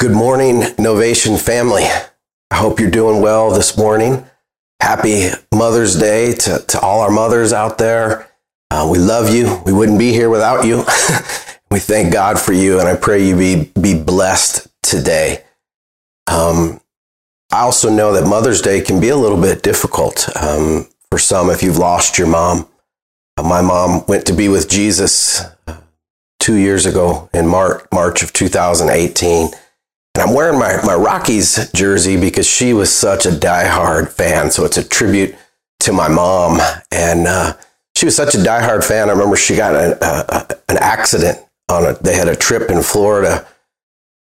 Good morning, Novation family. I hope you're doing well this morning. Happy Mother's Day to, to all our mothers out there. Uh, we love you. We wouldn't be here without you. we thank God for you, and I pray you be, be blessed today. Um, I also know that Mother's Day can be a little bit difficult um, for some if you've lost your mom. Uh, my mom went to be with Jesus uh, two years ago in March, March of 2018. And I'm wearing my, my Rockies jersey because she was such a diehard fan. So it's a tribute to my mom. And uh, she was such a diehard fan. I remember she got a, a, an accident on a, they had a trip in Florida,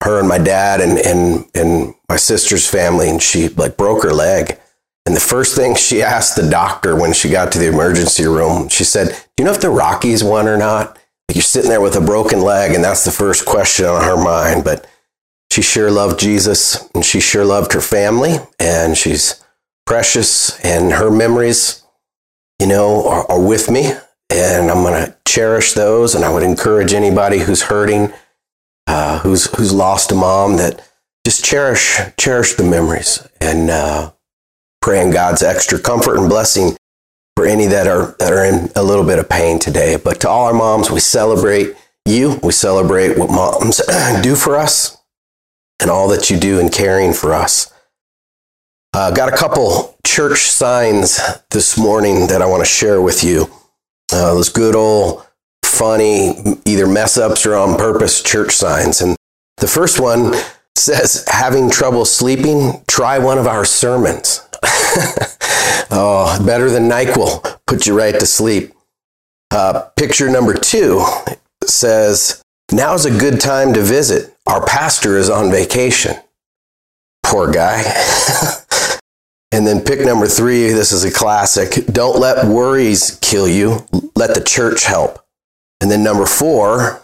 her and my dad and, and, and my sister's family. And she like broke her leg. And the first thing she asked the doctor when she got to the emergency room, she said, Do you know if the Rockies won or not? You're sitting there with a broken leg, and that's the first question on her mind. But she sure loved Jesus and she sure loved her family and she's precious and her memories, you know, are, are with me and I'm going to cherish those. And I would encourage anybody who's hurting, uh, who's, who's lost a mom that just cherish, cherish the memories and, uh, praying God's extra comfort and blessing for any that are, that are in a little bit of pain today. But to all our moms, we celebrate you. We celebrate what moms do for us and all that you do in caring for us. Uh, got a couple church signs this morning that I want to share with you. Uh, those good old funny, either mess ups or on purpose church signs. And the first one says, having trouble sleeping, try one of our sermons. oh, better than NyQuil, put you right to sleep. Uh, picture number two says, now's a good time to visit. Our pastor is on vacation. Poor guy. and then pick number three this is a classic. Don't let worries kill you, let the church help. And then number four,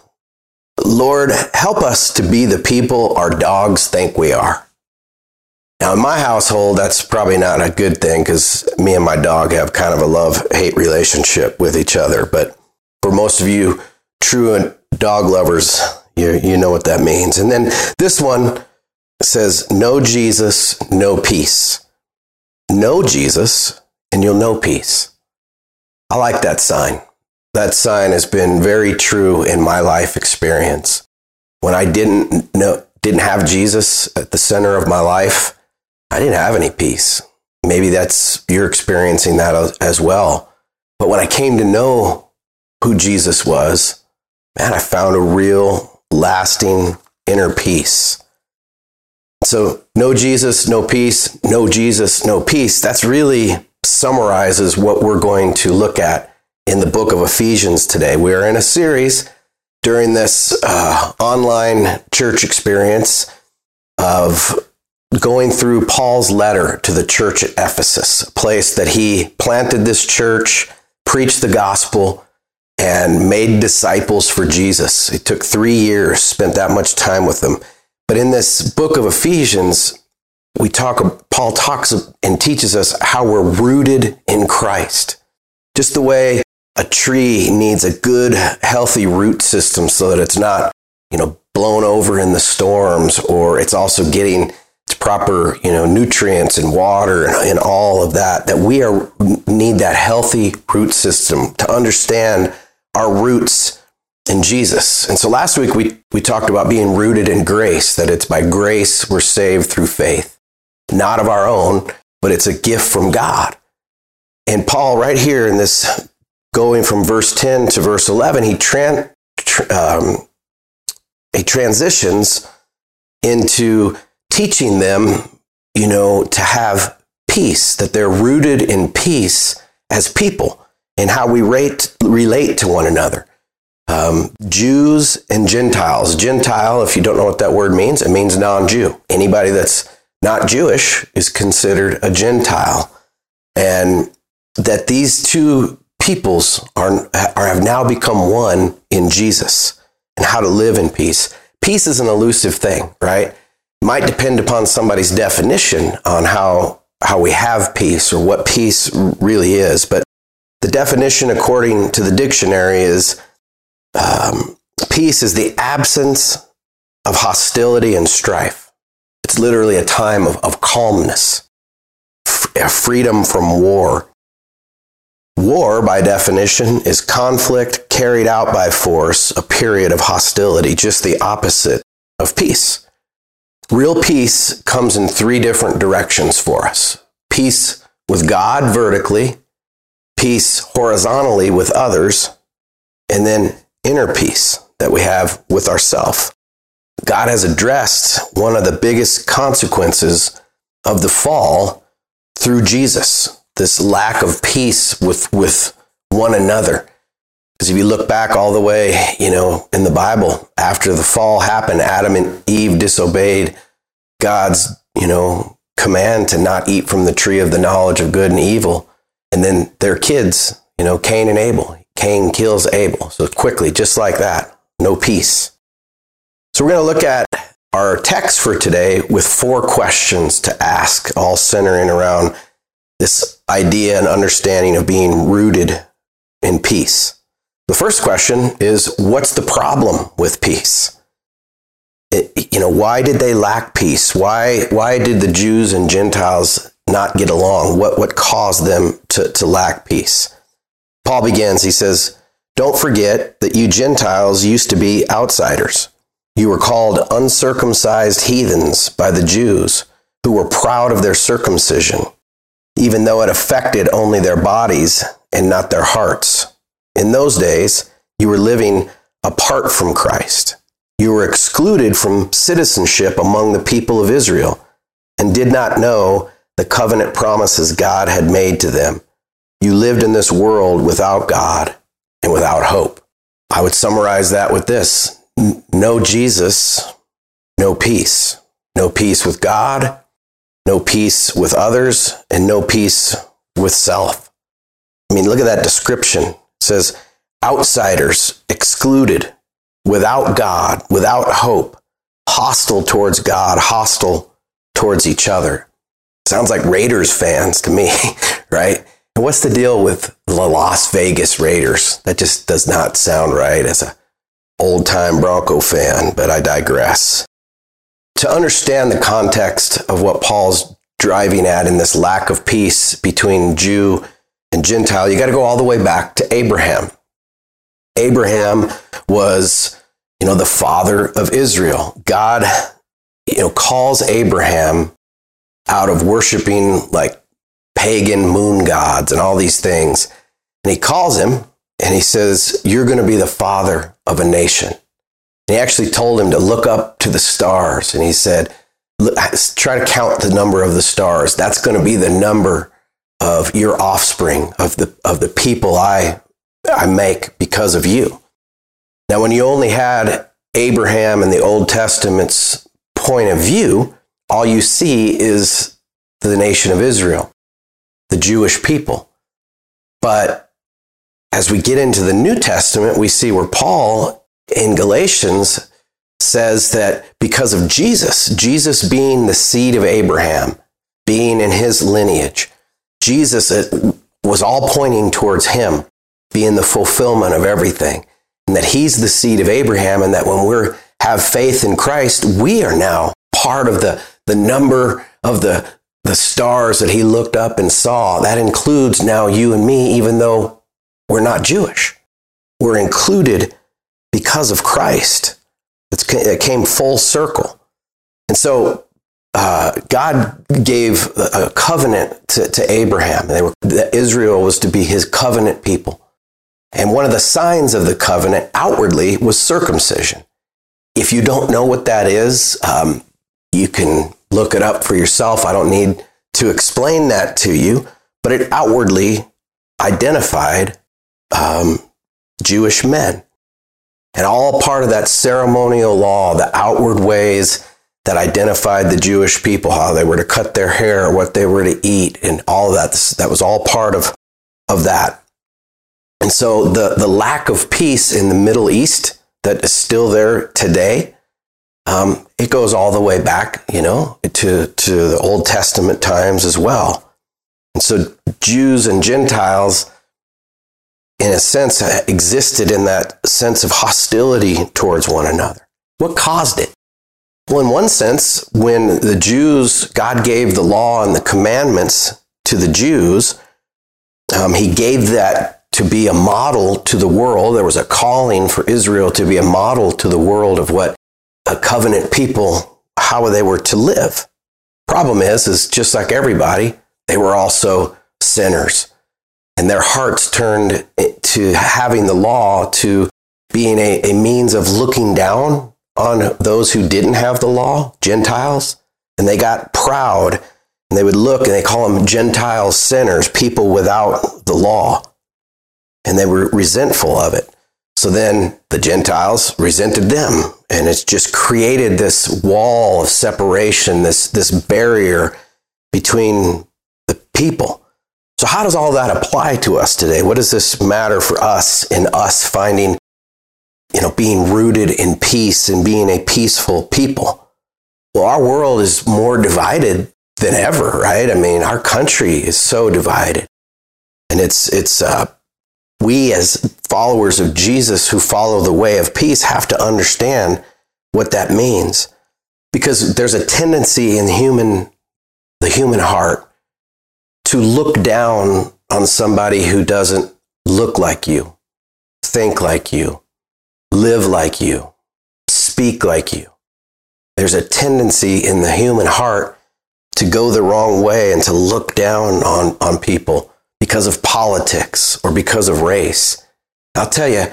Lord, help us to be the people our dogs think we are. Now, in my household, that's probably not a good thing because me and my dog have kind of a love hate relationship with each other. But for most of you true dog lovers, you, you know what that means. And then this one says, No Jesus, no peace. Know Jesus, and you'll know peace. I like that sign. That sign has been very true in my life experience. When I didn't know, didn't have Jesus at the center of my life, I didn't have any peace. Maybe that's you're experiencing that as well. But when I came to know who Jesus was, man, I found a real lasting inner peace. So, no Jesus, no peace, no Jesus, no peace. That's really summarizes what we're going to look at in the book of Ephesians today. We're in a series during this uh, online church experience of going through Paul's letter to the church at Ephesus, a place that he planted this church, preached the gospel, and made disciples for Jesus. It took three years, spent that much time with them. But in this book of Ephesians, we talk, Paul talks and teaches us how we're rooted in Christ. Just the way a tree needs a good, healthy root system so that it's not, you know, blown over in the storms or it's also getting proper, you know, nutrients and water and, and all of that, that we are, need that healthy root system to understand our roots in Jesus. And so last week we, we talked about being rooted in grace, that it's by grace we're saved through faith, not of our own, but it's a gift from God. And Paul, right here in this, going from verse 10 to verse 11, he, tran, um, he transitions into teaching them, you know, to have peace, that they're rooted in peace as people and how we rate, relate to one another. Um, Jews and Gentiles. Gentile, if you don't know what that word means, it means non Jew. Anybody that's not Jewish is considered a Gentile. And that these two peoples are, are have now become one in Jesus and how to live in peace. Peace is an elusive thing, right? Might depend upon somebody's definition on how how we have peace or what peace really is, but the definition, according to the dictionary, is um, peace is the absence of hostility and strife. It's literally a time of, of calmness, f- freedom from war. War, by definition, is conflict carried out by force, a period of hostility, just the opposite of peace. Real peace comes in three different directions for us peace with God vertically, peace horizontally with others, and then inner peace that we have with ourselves. God has addressed one of the biggest consequences of the fall through Jesus, this lack of peace with, with one another. Because if you look back all the way, you know, in the Bible, after the fall happened, Adam and Eve disobeyed God's, you know, command to not eat from the tree of the knowledge of good and evil. And then their kids, you know, Cain and Abel. Cain kills Abel. So quickly, just like that, no peace. So we're going to look at our text for today with four questions to ask, all centering around this idea and understanding of being rooted in peace. The first question is what's the problem with peace? It, you know, why did they lack peace? Why why did the Jews and Gentiles not get along? What what caused them to, to lack peace? Paul begins, he says, Don't forget that you Gentiles used to be outsiders. You were called uncircumcised heathens by the Jews, who were proud of their circumcision, even though it affected only their bodies and not their hearts. In those days, you were living apart from Christ. You were excluded from citizenship among the people of Israel and did not know the covenant promises God had made to them. You lived in this world without God and without hope. I would summarize that with this no Jesus, no peace. No peace with God, no peace with others, and no peace with self. I mean, look at that description. Says, outsiders, excluded, without God, without hope, hostile towards God, hostile towards each other. Sounds like Raiders fans to me, right? What's the deal with the Las Vegas Raiders? That just does not sound right as a old time Bronco fan, but I digress. To understand the context of what Paul's driving at in this lack of peace between Jew and Gentile, you got to go all the way back to Abraham. Abraham was, you know, the father of Israel. God, you know, calls Abraham out of worshiping like pagan moon gods and all these things. And he calls him and he says, You're going to be the father of a nation. And he actually told him to look up to the stars. And he said, Try to count the number of the stars. That's going to be the number of your offspring, of the, of the people I, I make because of you. Now, when you only had Abraham and the Old Testament's point of view, all you see is the nation of Israel, the Jewish people. But as we get into the New Testament, we see where Paul in Galatians says that because of Jesus, Jesus being the seed of Abraham, being in his lineage, Jesus was all pointing towards him being the fulfillment of everything, and that he's the seed of Abraham, and that when we have faith in Christ, we are now part of the, the number of the, the stars that he looked up and saw. That includes now you and me, even though we're not Jewish. We're included because of Christ. It's, it came full circle. And so uh, God gave a covenant to, to Abraham. They were, Israel was to be his covenant people. And one of the signs of the covenant outwardly was circumcision. If you don't know what that is, um, you can look it up for yourself. I don't need to explain that to you, but it outwardly identified um, Jewish men. And all part of that ceremonial law, the outward ways that identified the Jewish people, how they were to cut their hair, what they were to eat, and all that. That was all part of, of that. And so the, the lack of peace in the Middle East that is still there today, um, it goes all the way back, you know, to, to the Old Testament times as well. And so Jews and Gentiles in a sense, existed in that sense of hostility towards one another. What caused it? Well, in one sense, when the Jews, God gave the law and the commandments to the Jews, um, he gave that to be a model to the world. There was a calling for Israel to be a model to the world of what a covenant people, how they were to live. Problem is, is just like everybody, they were also sinners. And their hearts turned to having the law to being a, a means of looking down on those who didn't have the law, Gentiles. And they got proud and they would look and they call them Gentile sinners, people without the law. And they were resentful of it. So then the Gentiles resented them. And it's just created this wall of separation, this, this barrier between the people. So, how does all that apply to us today? What does this matter for us in us finding, you know, being rooted in peace and being a peaceful people? Well, our world is more divided than ever, right? I mean, our country is so divided. And it's, it's, uh, we as followers of Jesus who follow the way of peace have to understand what that means. Because there's a tendency in human, the human heart to look down on somebody who doesn't look like you, think like you, live like you, speak like you. There's a tendency in the human heart to go the wrong way and to look down on, on people because of politics or because of race. I'll tell you,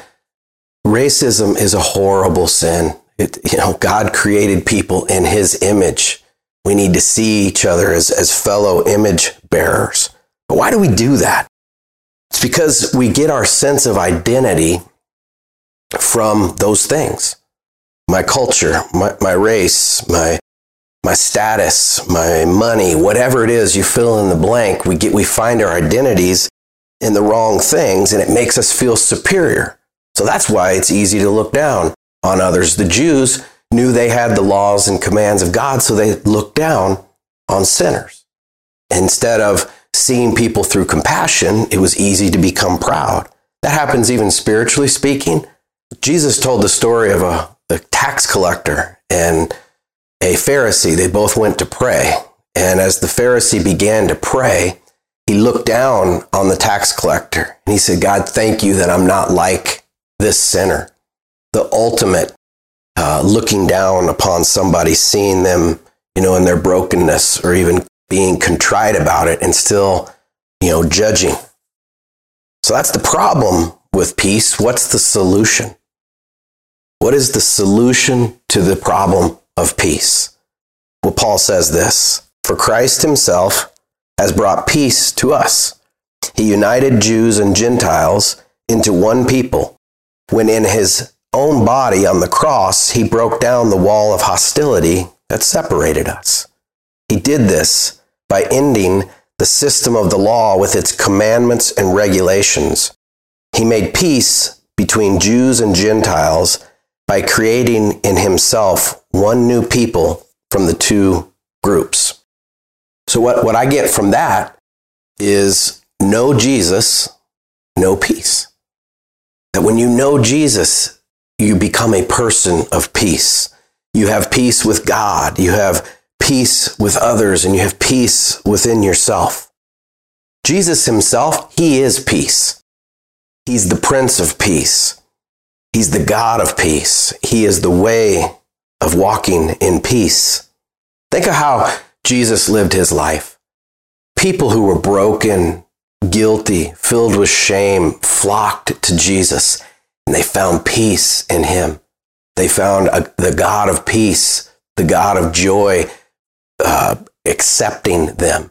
racism is a horrible sin. It, you know, God created people in his image. We need to see each other as, as fellow image bearers. But why do we do that? It's because we get our sense of identity from those things. My culture, my, my race, my my status, my money, whatever it is, you fill in the blank. We get, we find our identities in the wrong things and it makes us feel superior. So that's why it's easy to look down on others. The Jews knew they had the laws and commands of God, so they looked down on sinners. Instead of seeing people through compassion, it was easy to become proud. That happens even spiritually speaking. Jesus told the story of a, tax collector and a Pharisee. They both went to pray. And as the Pharisee began to pray, he looked down on the tax collector and he said, God, thank you that I'm not like this sinner. The ultimate uh, looking down upon somebody, seeing them, you know, in their brokenness or even being contrite about it and still, you know, judging. So that's the problem with peace. What's the solution? What is the solution to the problem of peace. Well, Paul says this For Christ himself has brought peace to us. He united Jews and Gentiles into one people when in his own body on the cross he broke down the wall of hostility that separated us. He did this by ending the system of the law with its commandments and regulations. He made peace between Jews and Gentiles by creating in himself one new people from the two groups. So, what, what I get from that is no Jesus, no peace. That when you know Jesus, you become a person of peace. You have peace with God, you have peace with others, and you have peace within yourself. Jesus himself, he is peace. He's the Prince of Peace. He's the God of peace. He is the way of walking in peace. Think of how Jesus lived his life. People who were broken, guilty, filled with shame, flocked to Jesus, and they found peace in him. They found a, the God of peace, the God of joy, uh, accepting them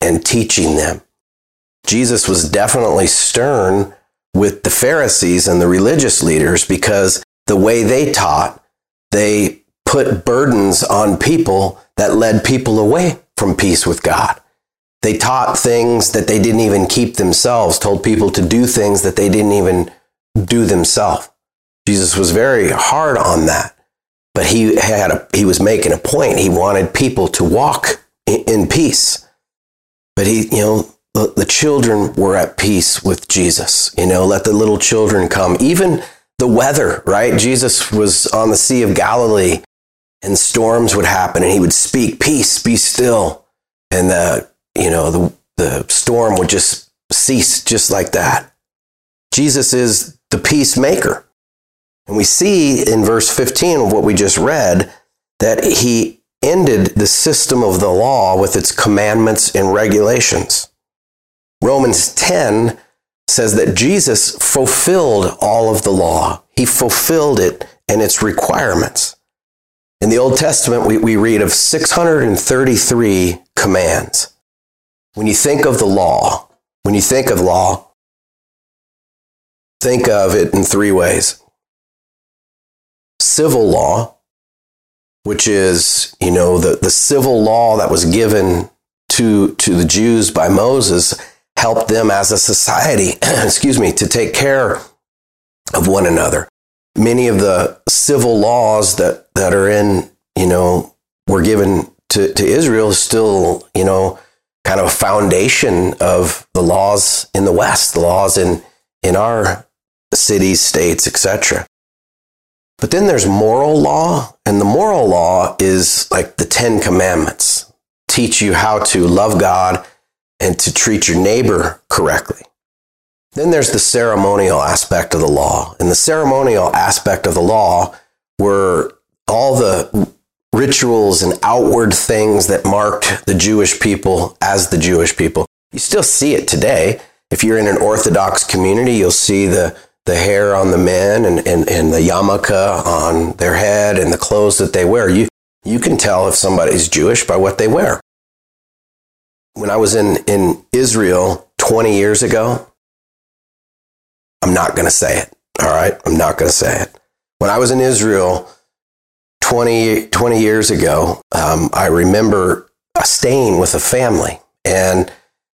and teaching them. Jesus was definitely stern with the Pharisees and the religious leaders because the way they taught, they put burdens on people that led people away from peace with God. They taught things that they didn't even keep themselves, told people to do things that they didn't even do themselves. Jesus was very hard on that, but he had a, he was making a point. He wanted people to walk in, in peace. But he, you know, the, the children were at peace with Jesus. You know, let the little children come. Even the weather, right? Jesus was on the Sea of Galilee and storms would happen and he would speak, peace, be still. And the, you know, the, the storm would just cease just like that. Jesus is the peacemaker. And we see in verse 15 of what we just read that he ended the system of the law with its commandments and regulations. Romans 10 says that Jesus fulfilled all of the law. He fulfilled it and its requirements. In the Old Testament, we, we read of 633 commands. When you think of the law, when you think of law, think of it in three ways civil law, which is, you know, the, the civil law that was given to, to the Jews by Moses helped them as a society, excuse me, to take care of one another. Many of the civil laws that, that are in, you know, were given to, to Israel is still, you know, kind of a foundation of the laws in the West, the laws in, in our cities, states, etc. But then there's moral law, and the moral law is like the Ten Commandments teach you how to love God and to treat your neighbor correctly. Then there's the ceremonial aspect of the law. And the ceremonial aspect of the law were all the rituals and outward things that marked the Jewish people as the Jewish people. You still see it today. If you're in an Orthodox community, you'll see the the hair on the men and, and, and the yarmulke on their head and the clothes that they wear. You, you can tell if somebody's Jewish by what they wear. When I was in, in Israel 20 years ago, I'm not going to say it. All right. I'm not going to say it. When I was in Israel 20, 20 years ago, um, I remember staying with a family and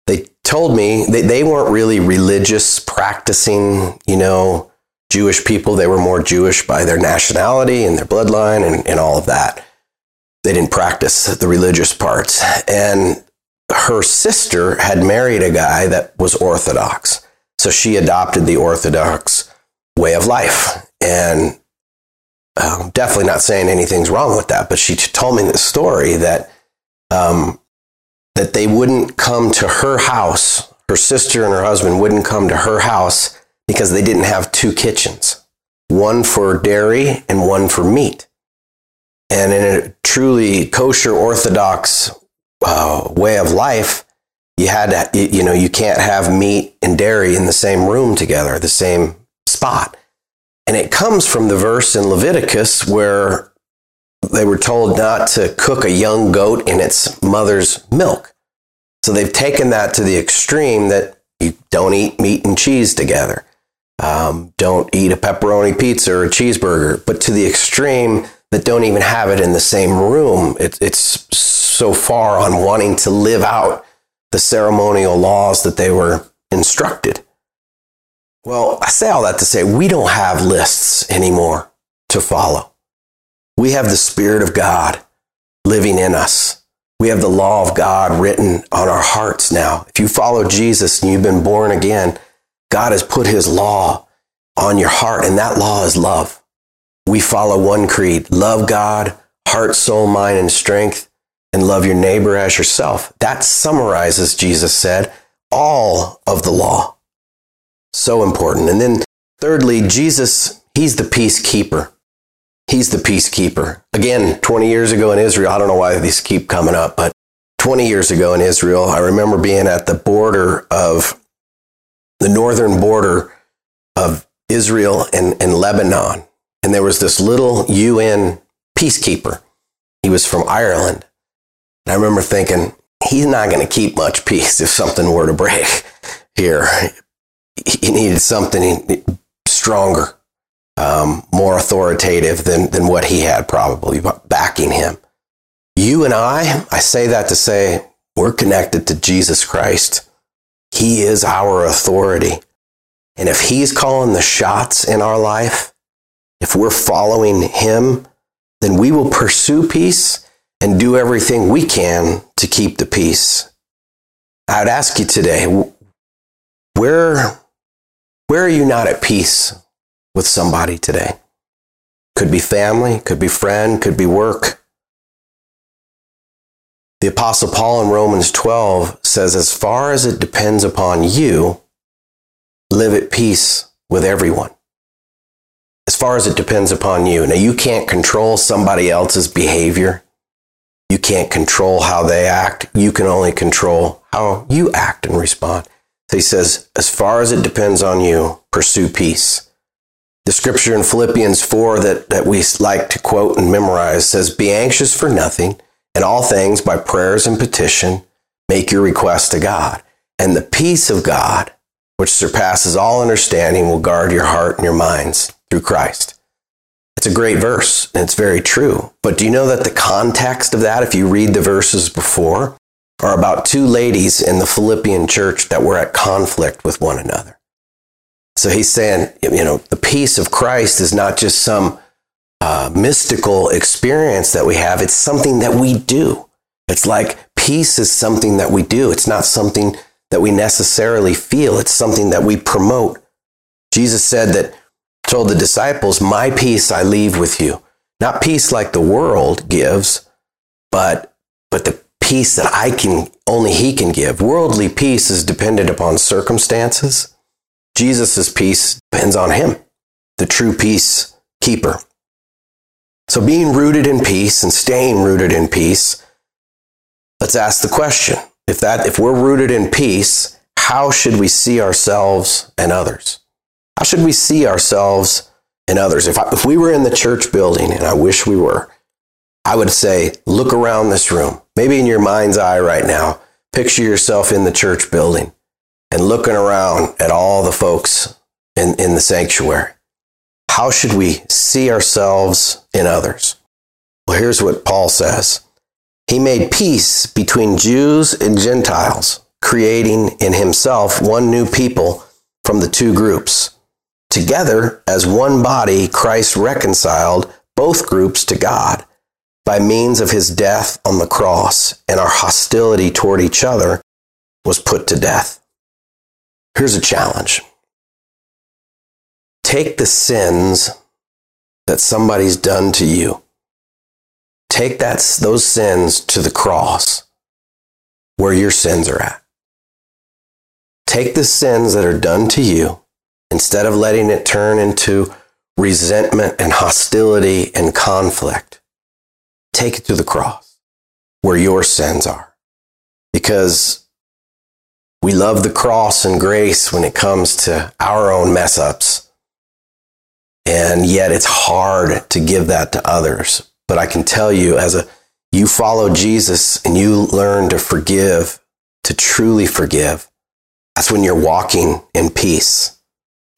they told me that they weren't really religious, practicing, you know, Jewish people. They were more Jewish by their nationality and their bloodline and, and all of that. They didn't practice the religious parts. And her sister had married a guy that was Orthodox. So she adopted the Orthodox way of life. And um, definitely not saying anything's wrong with that, but she told me the story that um, that they wouldn't come to her house. Her sister and her husband wouldn't come to her house because they didn't have two kitchens, one for dairy and one for meat. And in a truly kosher Orthodox uh, way of life, you had to, you know, you can't have meat and dairy in the same room together, the same spot. And it comes from the verse in Leviticus where they were told not to cook a young goat in its mother's milk. So they've taken that to the extreme that you don't eat meat and cheese together. Um, don't eat a pepperoni pizza or a cheeseburger, but to the extreme that don't even have it in the same room. It, it's so far on wanting to live out the ceremonial laws that they were instructed. Well, I say all that to say we don't have lists anymore to follow. We have the Spirit of God living in us. We have the law of God written on our hearts now. If you follow Jesus and you've been born again, God has put his law on your heart, and that law is love. We follow one creed love God, heart, soul, mind, and strength, and love your neighbor as yourself. That summarizes, Jesus said, all of the law. So important. And then, thirdly, Jesus, he's the peacekeeper. He's the peacekeeper. Again, 20 years ago in Israel, I don't know why these keep coming up, but 20 years ago in Israel, I remember being at the border of the northern border of Israel and, and Lebanon. And there was this little UN peacekeeper. He was from Ireland. And I remember thinking, he's not going to keep much peace if something were to break here. He needed something stronger um, more authoritative than, than what he had, probably backing him. You and I, I say that to say we're connected to Jesus Christ. He is our authority. And if he's calling the shots in our life, if we're following him, then we will pursue peace and do everything we can to keep the peace. I'd ask you today, where, where are you not at peace with somebody today? Could be family, could be friend, could be work. The Apostle Paul in Romans 12 says, As far as it depends upon you, live at peace with everyone. As far as it depends upon you. Now, you can't control somebody else's behavior. You can't control how they act. You can only control how you act and respond. So he says, as far as it depends on you, pursue peace. The scripture in Philippians 4 that, that we like to quote and memorize says, Be anxious for nothing, and all things by prayers and petition, make your request to God. And the peace of God, which surpasses all understanding, will guard your heart and your minds through Christ. It's a great verse, and it's very true. But do you know that the context of that, if you read the verses before, are about two ladies in the Philippian church that were at conflict with one another? So he's saying, you know, the peace of Christ is not just some uh, mystical experience that we have, it's something that we do. It's like peace is something that we do, it's not something that we necessarily feel, it's something that we promote. Jesus said that told the disciples, My peace I leave with you. Not peace like the world gives, but, but the peace that I can, only He can give. Worldly peace is dependent upon circumstances. Jesus' peace depends on Him, the true peace keeper. So being rooted in peace and staying rooted in peace, let's ask the question. If that if we're rooted in peace, how should we see ourselves and others? How should we see ourselves and others? If, I, if we were in the church building, and I wish we were, I would say, look around this room. Maybe in your mind's eye right now, picture yourself in the church building and looking around at all the folks in, in the sanctuary. How should we see ourselves in others? Well, here's what Paul says He made peace between Jews and Gentiles, creating in himself one new people from the two groups Together, as one body, Christ reconciled both groups to God by means of his death on the cross, and our hostility toward each other was put to death. Here's a challenge take the sins that somebody's done to you, take that, those sins to the cross where your sins are at. Take the sins that are done to you instead of letting it turn into resentment and hostility and conflict, take it to the cross where your sins are. Because we love the cross and grace when it comes to our own mess ups. And yet it's hard to give that to others. But I can tell you, as a you follow Jesus and you learn to forgive, to truly forgive, that's when you're walking in peace.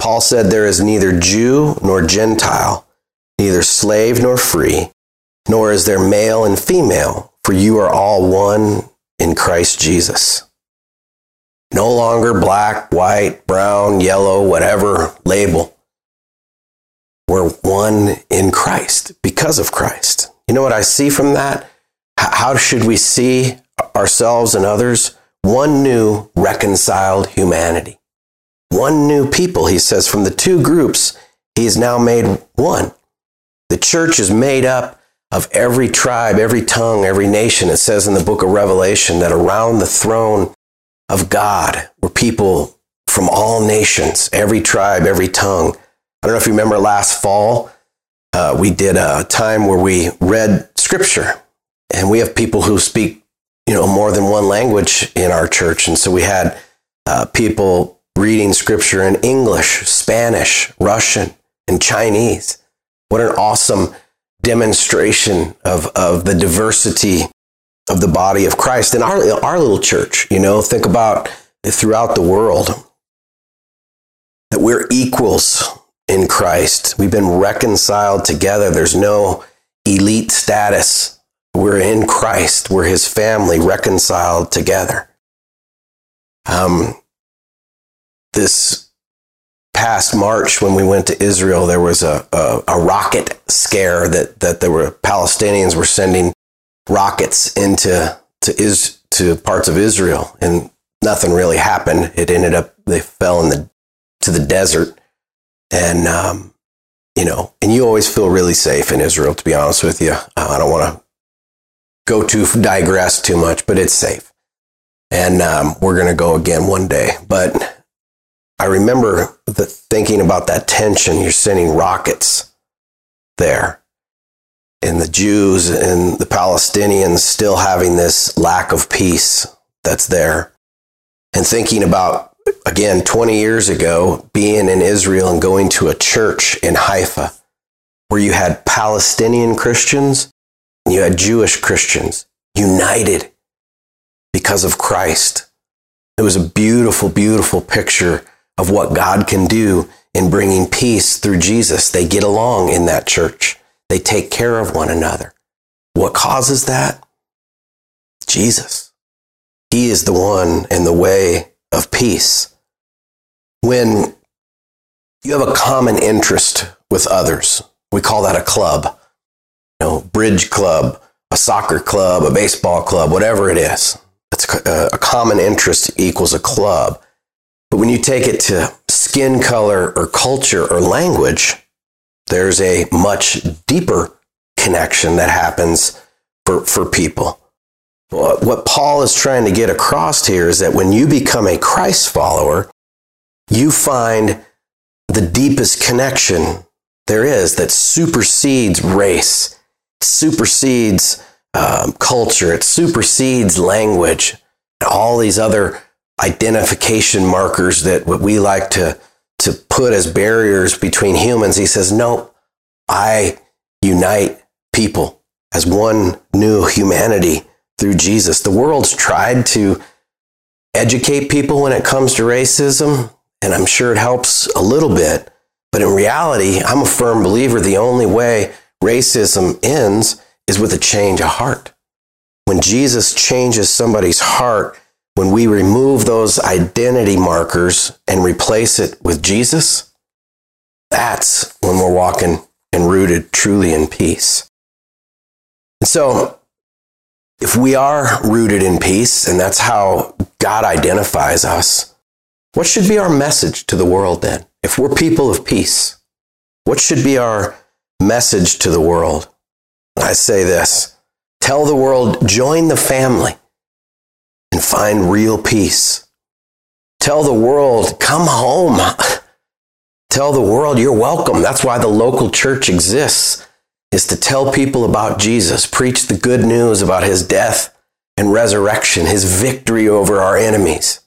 Paul said, There is neither Jew nor Gentile, neither slave nor free, nor is there male and female, for you are all one in Christ Jesus. No longer black, white, brown, yellow, whatever label. We're one in Christ because of Christ. You know what I see from that? How should we see ourselves and others? One new reconciled humanity one new people, he says, from the two groups, he he's now made one. The church is made up of every tribe, every tongue, every nation. It says in the book of Revelation that around the throne of God were people from all nations, every tribe, every tongue. I don't know if you remember last fall, uh, we did a time where we read scripture, and we have people who speak, you know, more than one language in our church, and so we had uh, people reading scripture in English, Spanish, Russian, and Chinese. What an awesome demonstration of, of the diversity of the body of Christ in our, our little church. You know, think about throughout the world that we're equals in Christ. We've been reconciled together. There's no elite status. We're in Christ. We're his family reconciled together. Um, this past March when we went to Israel, there was a, a, a, rocket scare that, that there were Palestinians were sending rockets into to is to parts of Israel and nothing really happened. It ended up they fell in the to the desert and um, you know, and you always feel really safe in Israel, to be honest with you. Uh, I don't want to go to digress too much, but it's safe. And um, we're going to go again one day. But I remember the, thinking about that tension. You're sending rockets there, and the Jews and the Palestinians still having this lack of peace that's there. And thinking about, again, 20 years ago, being in Israel and going to a church in Haifa where you had Palestinian Christians and you had Jewish Christians united because of Christ. It was a beautiful, beautiful picture of what God can do in bringing peace through Jesus. They get along in that church. They take care of one another. What causes that? Jesus. He is the one in the way of peace. When you have a common interest with others, we call that a club. You know, bridge club, a soccer club, a baseball club, whatever it is. It's a, a common interest equals a club. But when you take it to skin color or culture or language, there's a much deeper connection that happens for, for people. What Paul is trying to get across here is that when you become a Christ follower, you find the deepest connection there is that supersedes race, supersedes um, culture, it supersedes language, all these other identification markers that we like to, to put as barriers between humans. He says, no, I unite people as one new humanity through Jesus. The world's tried to educate people when it comes to racism, and I'm sure it helps a little bit. But in reality, I'm a firm believer the only way racism ends is with a change of heart. When Jesus changes somebody's heart, when we remove those identity markers and replace it with Jesus, that's when we're walking and rooted truly in peace. And so, if we are rooted in peace, and that's how God identifies us, what should be our message to the world then? If we're people of peace, what should be our message to the world? I say this tell the world, join the family and find real peace. Tell the world, come home. Tell the world you're welcome. That's why the local church exists, is to tell people about Jesus, preach the good news about his death and resurrection, his victory over our enemies,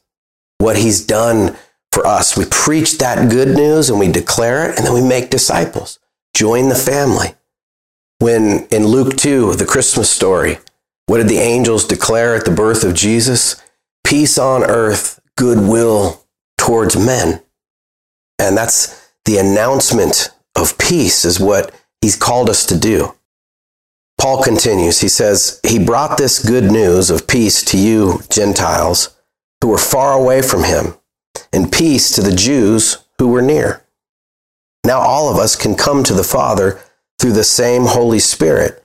what he's done for us. We preach that good news and we declare it, and then we make disciples. Join the family. When in Luke 2, the Christmas story, what did the angels declare at the birth of Jesus? Peace on earth, goodwill towards men. And that's the announcement of peace, is what he's called us to do. Paul continues, he says, He brought this good news of peace to you, Gentiles, who were far away from him, and peace to the Jews who were near. Now all of us can come to the Father through the same Holy Spirit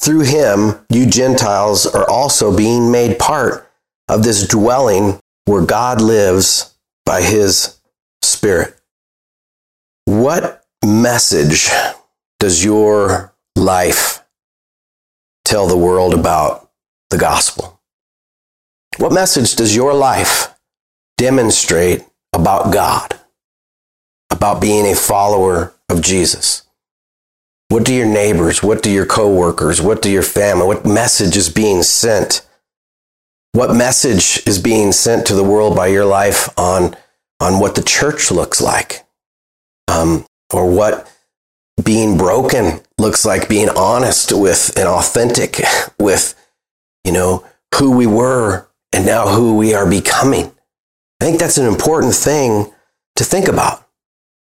Through him, you Gentiles are also being made part of this dwelling where God lives by his Spirit. What message does your life tell the world about the gospel? What message does your life demonstrate about God, about being a follower of Jesus? What do your neighbors, what do your coworkers, what do your family, what message is being sent? What message is being sent to the world by your life on, on what the church looks like? Um, or what being broken looks like being honest with and authentic with, you know, who we were and now who we are becoming. I think that's an important thing to think about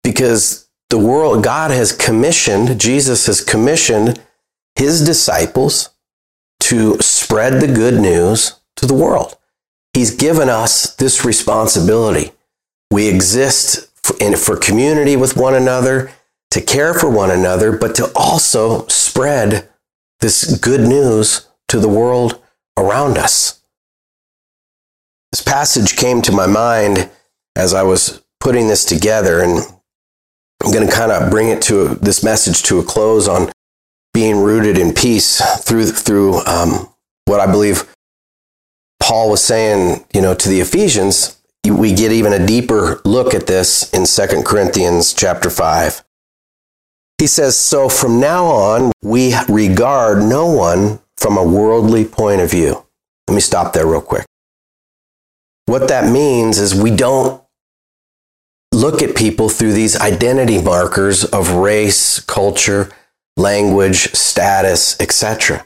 because the world, God has commissioned, Jesus has commissioned his disciples to spread the good news to the world. He's given us this responsibility. We exist in, for community with one another, to care for one another, but to also spread this good news to the world around us. This passage came to my mind as I was putting this together, and I'm going to kind of bring it to this message to a close on being rooted in peace through through um, what I believe Paul was saying, you know, to the Ephesians. We get even a deeper look at this in 2 Corinthians chapter 5. He says, So from now on, we regard no one from a worldly point of view. Let me stop there real quick. What that means is we don't look at people through these identity markers of race, culture, language, status, etc.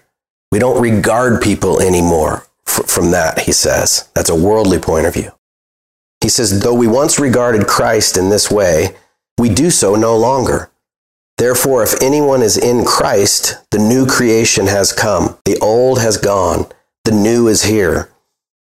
We don't regard people anymore from that, he says. That's a worldly point of view. He says, though we once regarded Christ in this way, we do so no longer. Therefore, if anyone is in Christ, the new creation has come. The old has gone. The new is here.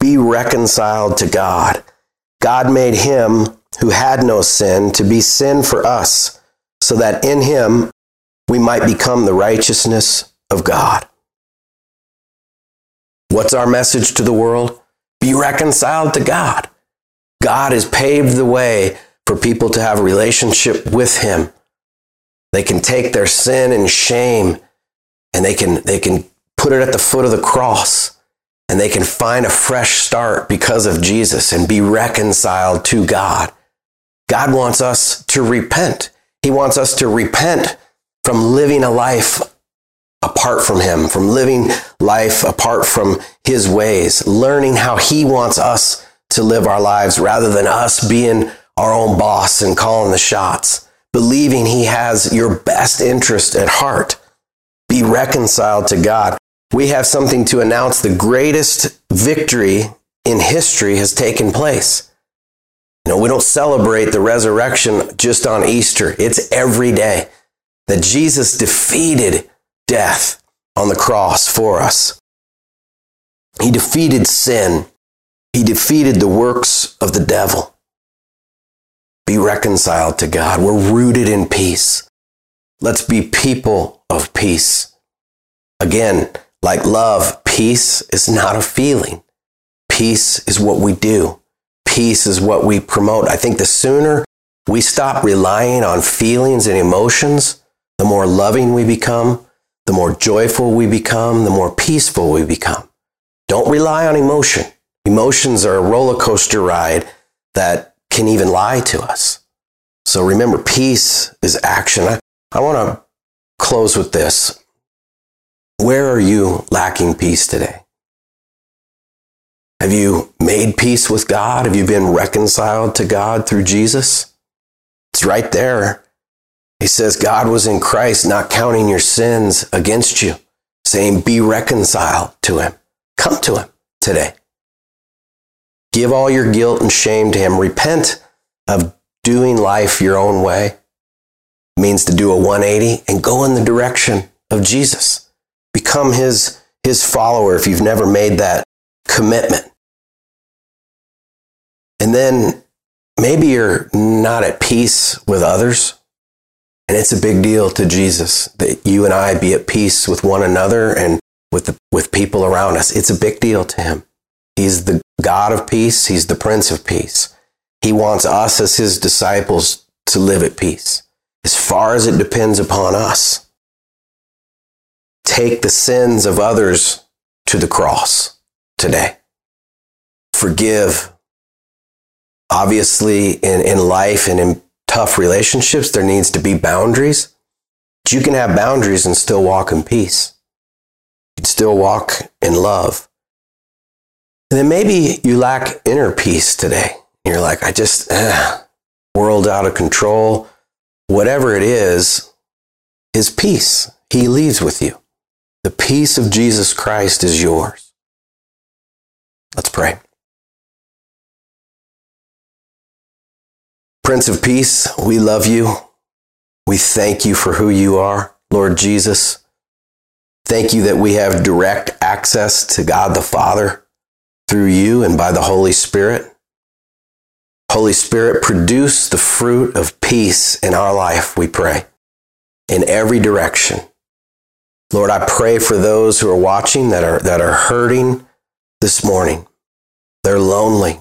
be reconciled to God. God made him who had no sin to be sin for us, so that in him we might become the righteousness of God. What's our message to the world? Be reconciled to God. God has paved the way for people to have a relationship with him they can take their sin and shame and they can, they can put it at the foot of the cross and they can find a fresh start because of Jesus and be reconciled to God. God wants us to repent. He wants us to repent from living a life apart from Him, from living life apart from His ways, learning how He wants us to live our lives rather than us being our own boss and calling the shots believing He has your best interest at heart. Be reconciled to God. We have something to announce. The greatest victory in history has taken place. You know, we don't celebrate the resurrection just on Easter. It's every day that Jesus defeated death on the cross for us. He defeated sin. He defeated the works of the devil be reconciled to God. We're rooted in peace. Let's be people of peace. Again, like love, peace is not a feeling. Peace is what we do. Peace is what we promote. I think the sooner we stop relying on feelings and emotions, the more loving we become, the more joyful we become, the more peaceful we become. Don't rely on emotion. Emotions are a roller coaster ride that can even lie to us. So remember, peace is action. I, I want to close with this. Where are you lacking peace today? Have you made peace with God? Have you been reconciled to God through Jesus? It's right there. He says God was in Christ, not counting your sins against you, saying, Be reconciled to Him. Come to Him today. Give all your guilt and shame to Him. Repent of doing life your own way. It means to do a 180 and go in the direction of Jesus. Become His, His follower if you've never made that commitment. And then maybe you're not at peace with others. And it's a big deal to Jesus that you and I be at peace with one another and with, the, with people around us. It's a big deal to him. He's the God of peace. He's the Prince of Peace. He wants us as his disciples to live at peace as far as it depends upon us. Take the sins of others to the cross today. Forgive. Obviously, in, in life and in tough relationships, there needs to be boundaries. But you can have boundaries and still walk in peace. You can still walk in love. And then maybe you lack inner peace today. You're like, I just, eh, world out of control. Whatever it is, is peace, he leaves with you. The peace of Jesus Christ is yours. Let's pray. Prince of Peace, we love you. We thank you for who you are, Lord Jesus. Thank you that we have direct access to God the Father through you and by the Holy Spirit. Holy Spirit, produce the fruit of peace in our life, we pray, in every direction. Lord, I pray for those who are watching that are, that are hurting this morning. They're lonely.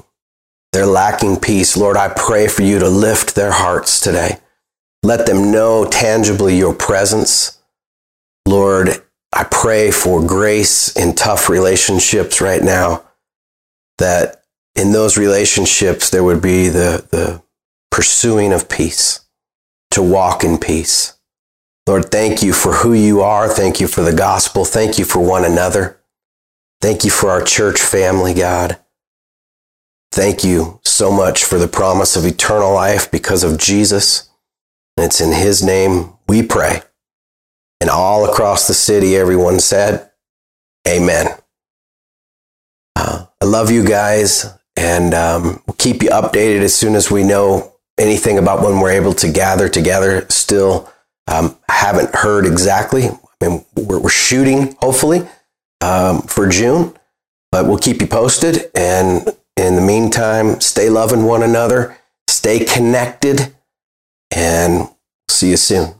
They're lacking peace. Lord, I pray for you to lift their hearts today. Let them know tangibly your presence. Lord, I pray for grace in tough relationships right now, that in those relationships there would be the, the pursuing of peace, to walk in peace. Lord, thank you for who you are. Thank you for the gospel. Thank you for one another. Thank you for our church family, God. Thank you so much for the promise of eternal life because of Jesus. And it's in his name we pray. And all across the city, everyone said, Amen. Uh, I love you guys, and um, we'll keep you updated as soon as we know anything about when we're able to gather together. Still um, haven't heard exactly. I mean, we're, we're shooting, hopefully, um, for June, but we'll keep you posted. And in the meantime, stay loving one another, stay connected, and see you soon.